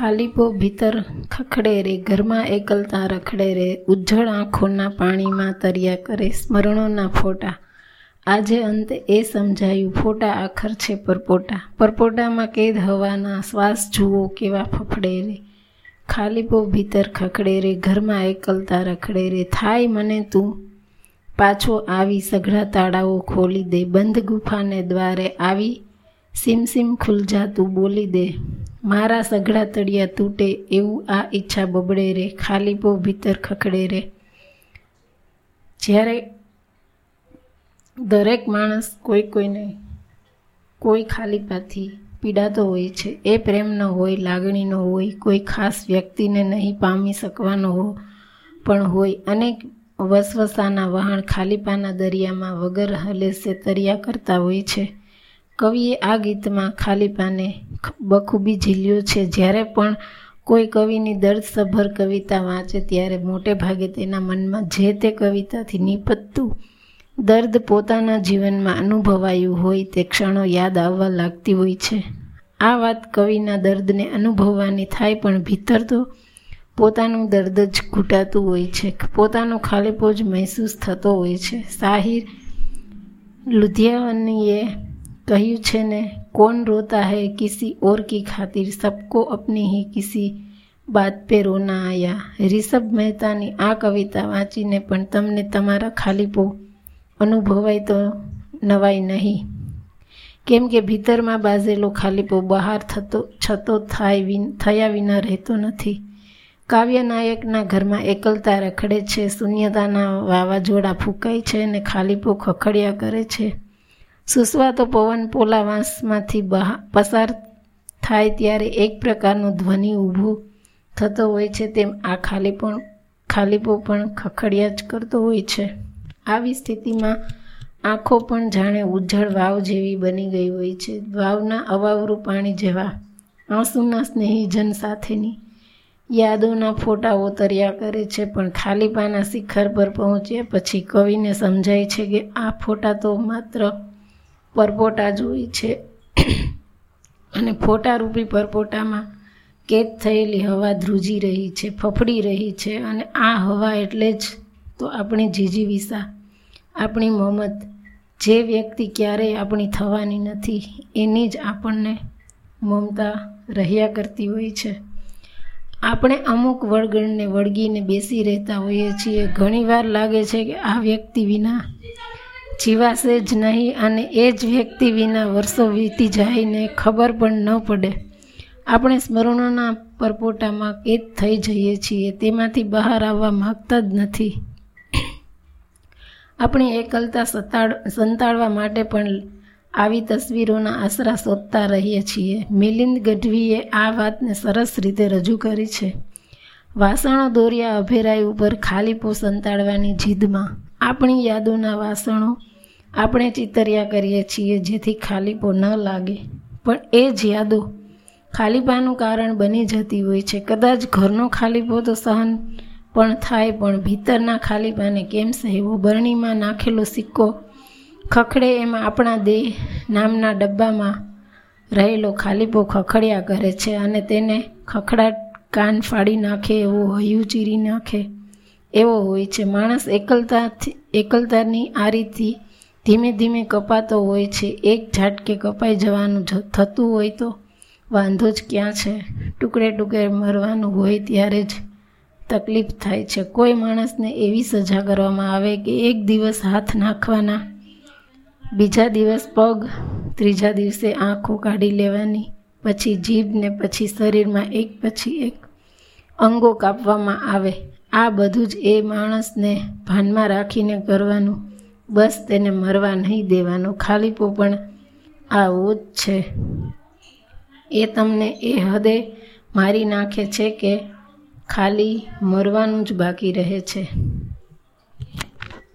ખાલીપો ભીતર ખખડે રે, ઘરમાં એકલતા રખડે રે, ઉજ્જળ આંખોના પાણીમાં તર્યા કરે, સ્મરણોના ફોટા. આજે અંતે એ સમજાયું, ફોટા આખર છે પરપોટા. પરપોટામાં કેદ હવાના શ્વાસ જુઓ કેવા ફફડે રે. ખાલીપો ભીતર ખખડે રે, ઘરમાં એકલતા રખડે રે. થાય મને તું. પાછો આવી સઘળા તાળાઓ ખોલી દે, બંધ ગુફાને દ્વારે આવી સીમ સીમ ખુલજા તું, બોલી દે. મારા સઘળા તળિયા તૂટે એવું આ ઈચ્છા બબડે રે ખાલીપો ભીતર ખખડે રે. જ્યારે દરેક માણસ કોઈ કોઈને કોઈ ખાલીપાથી પીડાતો હોય છે, એ પ્રેમનો હોય લાગણીનો હોય, કોઈ ખાસ વ્યક્તિને નહીં પામી શકવાનો હો, પણ હોય. અનેક વસવસાના વહાણ ખાલીપાના દરિયામાં વગર હલેસે તર્યા કરતા હોય છે. કવિએ આ ગીતમાં ખાલીપાને બખૂબી ઝીલ્યો છે. જ્યારે પણ કોઈ કવિની દર્દસભર કવિતા વાંચે, ત્યારે મોટે ભાગે તેના મનમાં જે તે કવિતાથી નિપજતું દર્દ પોતાના જીવનમાં અનુભવાયું હોય, તે ક્ષણો યાદ આવવા લાગતી હોય છે. આ વાત કવિના દર્દને અનુભવવાની થાય, પણ ભીતર તો પોતાનું દર્દ જ ઘૂંટાતું હોય છે. પોતાનો ખાલીપો જ મહેસૂસ થતો હોય છે. સાહિર લુધિયાવનીએ કહ્યું છે ને કોણ રોતા है किसी और की खातिर सबको अपनी ही किसी બાત પે રોના આયા રિષભ મહેતાની આ કવિતા વાંચીને પણ તમને તમારા ખાલીપો અનુભવાય તો નવાય નહીં કેમ કે ભીતરમાં બાજેલો ખાલીપો બહાર થતો છતો થાય થયા વિના રહેતો નથી કાવ્ય નાયકના ઘરમાં એકલતા રખડે છે શૂન્યતાના વાવાઝોડા ફૂંકાય છે અને ખાલીપો ખખડ્યા કરે છે સુસવાતો પવન પોલા વાંસમાંથી બહાર પસાર થાય ત્યારે એક પ્રકારનો ધ્વનિ ઊભું થતો હોય છે તેમ આ ખાલી પણ ખાલીપો પણ ખખડિયા જ કરતો હોય છે. આવી સ્થિતિમાં આંખો પણ જાણે ઉજ્જળ વાવ જેવી બની ગઈ હોય છે. વાવના અવાવરું પાણી જેવા આંસુના સ્નેહીજન સાથેની યાદોના ફોટાઓ તર્યા કરે છે, પણ ખાલીપાના શિખર પર પહોંચ્યા પછી કવિને સમજાય છે કે આ ફોટા તો માત્ર પરપોટા જ હોય છે. અને ફોટારૂપી પરપોટામાં કેદ થયેલી હવા ધ્રુજી રહી છે, ફફડી રહી છે અને આ હવા એટલે જ તો આપણી જીજીવિસા આપણી મોહમ્મદ. જે વ્યક્તિ ક્યારેય આપણી થવાની નથી, એની જ આપણને મમતા રહ્યા કરતી હોય છે. આપણે અમુક વળગણને વળગીને બેસી રહેતા હોઈએ છીએ. ઘણીવાર લાગે છે કે આ વ્યક્તિ વિના જીવાશે જ નહીં અને એ જ વ્યક્તિ વિના વર્ષો વીતી જાયને ખબર પણ ન પડે. આપણે સ્મરણોના પરપોટામાં કેદ થઈ જઈએ છીએ, તેમાંથી બહાર આવવા માગતા જ નથી. આપણી એકલતા સતાડ, સંતાડવા માટે પણ આવી તસવીરોના આશરા શોધતા રહીએ છીએ. મિલિંદ ગઢવીએ આ વાતને સરસ રીતે રજૂ કરી છે. વાસણો દોર્યા અભેરાઈ ઉપર ખાલીપો સંતાડવાની જીદમાં. આપણી યાદોના વાસણો આપણે ચિતર્યા કરીએ છીએ જેથી ખાલીપો ન લાગે. પણ એ જ યાદો ખાલીપાનું કારણ બની જતી હોય છે. કદાચ ઘરનો ખાલીપો તો સહન પણ થાય, પણ ભીતરના ખાલીપાને કેમ સહેવો? બરણીમાં નાખેલો સિક્કો ખખડે એમાં આપણા દેહ નામના ડબ્બામાં રહેલો ખાલીપો ખખડ્યા કરે છે અને તેને ખખડાટ કાન ફાડી નાખે, એવો હયું ચીરી નાખે એવો હોય છે. માણસ એકલતાથી, એકલતાની આ રીતથી ધીમે ધીમે કપાતો હોય છે, એક ઝાટકે કપાઈ જવાનું થતું હોય તો વાંધો જ ક્યાં છે? ટુકડે ટુકડે મરવાનું હોય ત્યારે જ તકલીફ થાય છે. કોઈ માણસને એવી સજા કરવામાં આવે કે એક દિવસ હાથ નાખવાના, બીજા દિવસ પગ, ત્રીજા દિવસે આંખો કાઢી લેવાની, પછી જીભ ને પછી શરીરમાં એક પછી એક અંગો કાપવામાં આવે. આ બધું જ એ માણસને ભાનમાં રાખીને કરવાનું બસ તેને મરવા નહીં દેવાનો. ખાલીપો પણ આવો જ છે. એ તમને એ હદે મારી નાખે છે કે ખાલી મરવાનું જ બાકી રહે છે.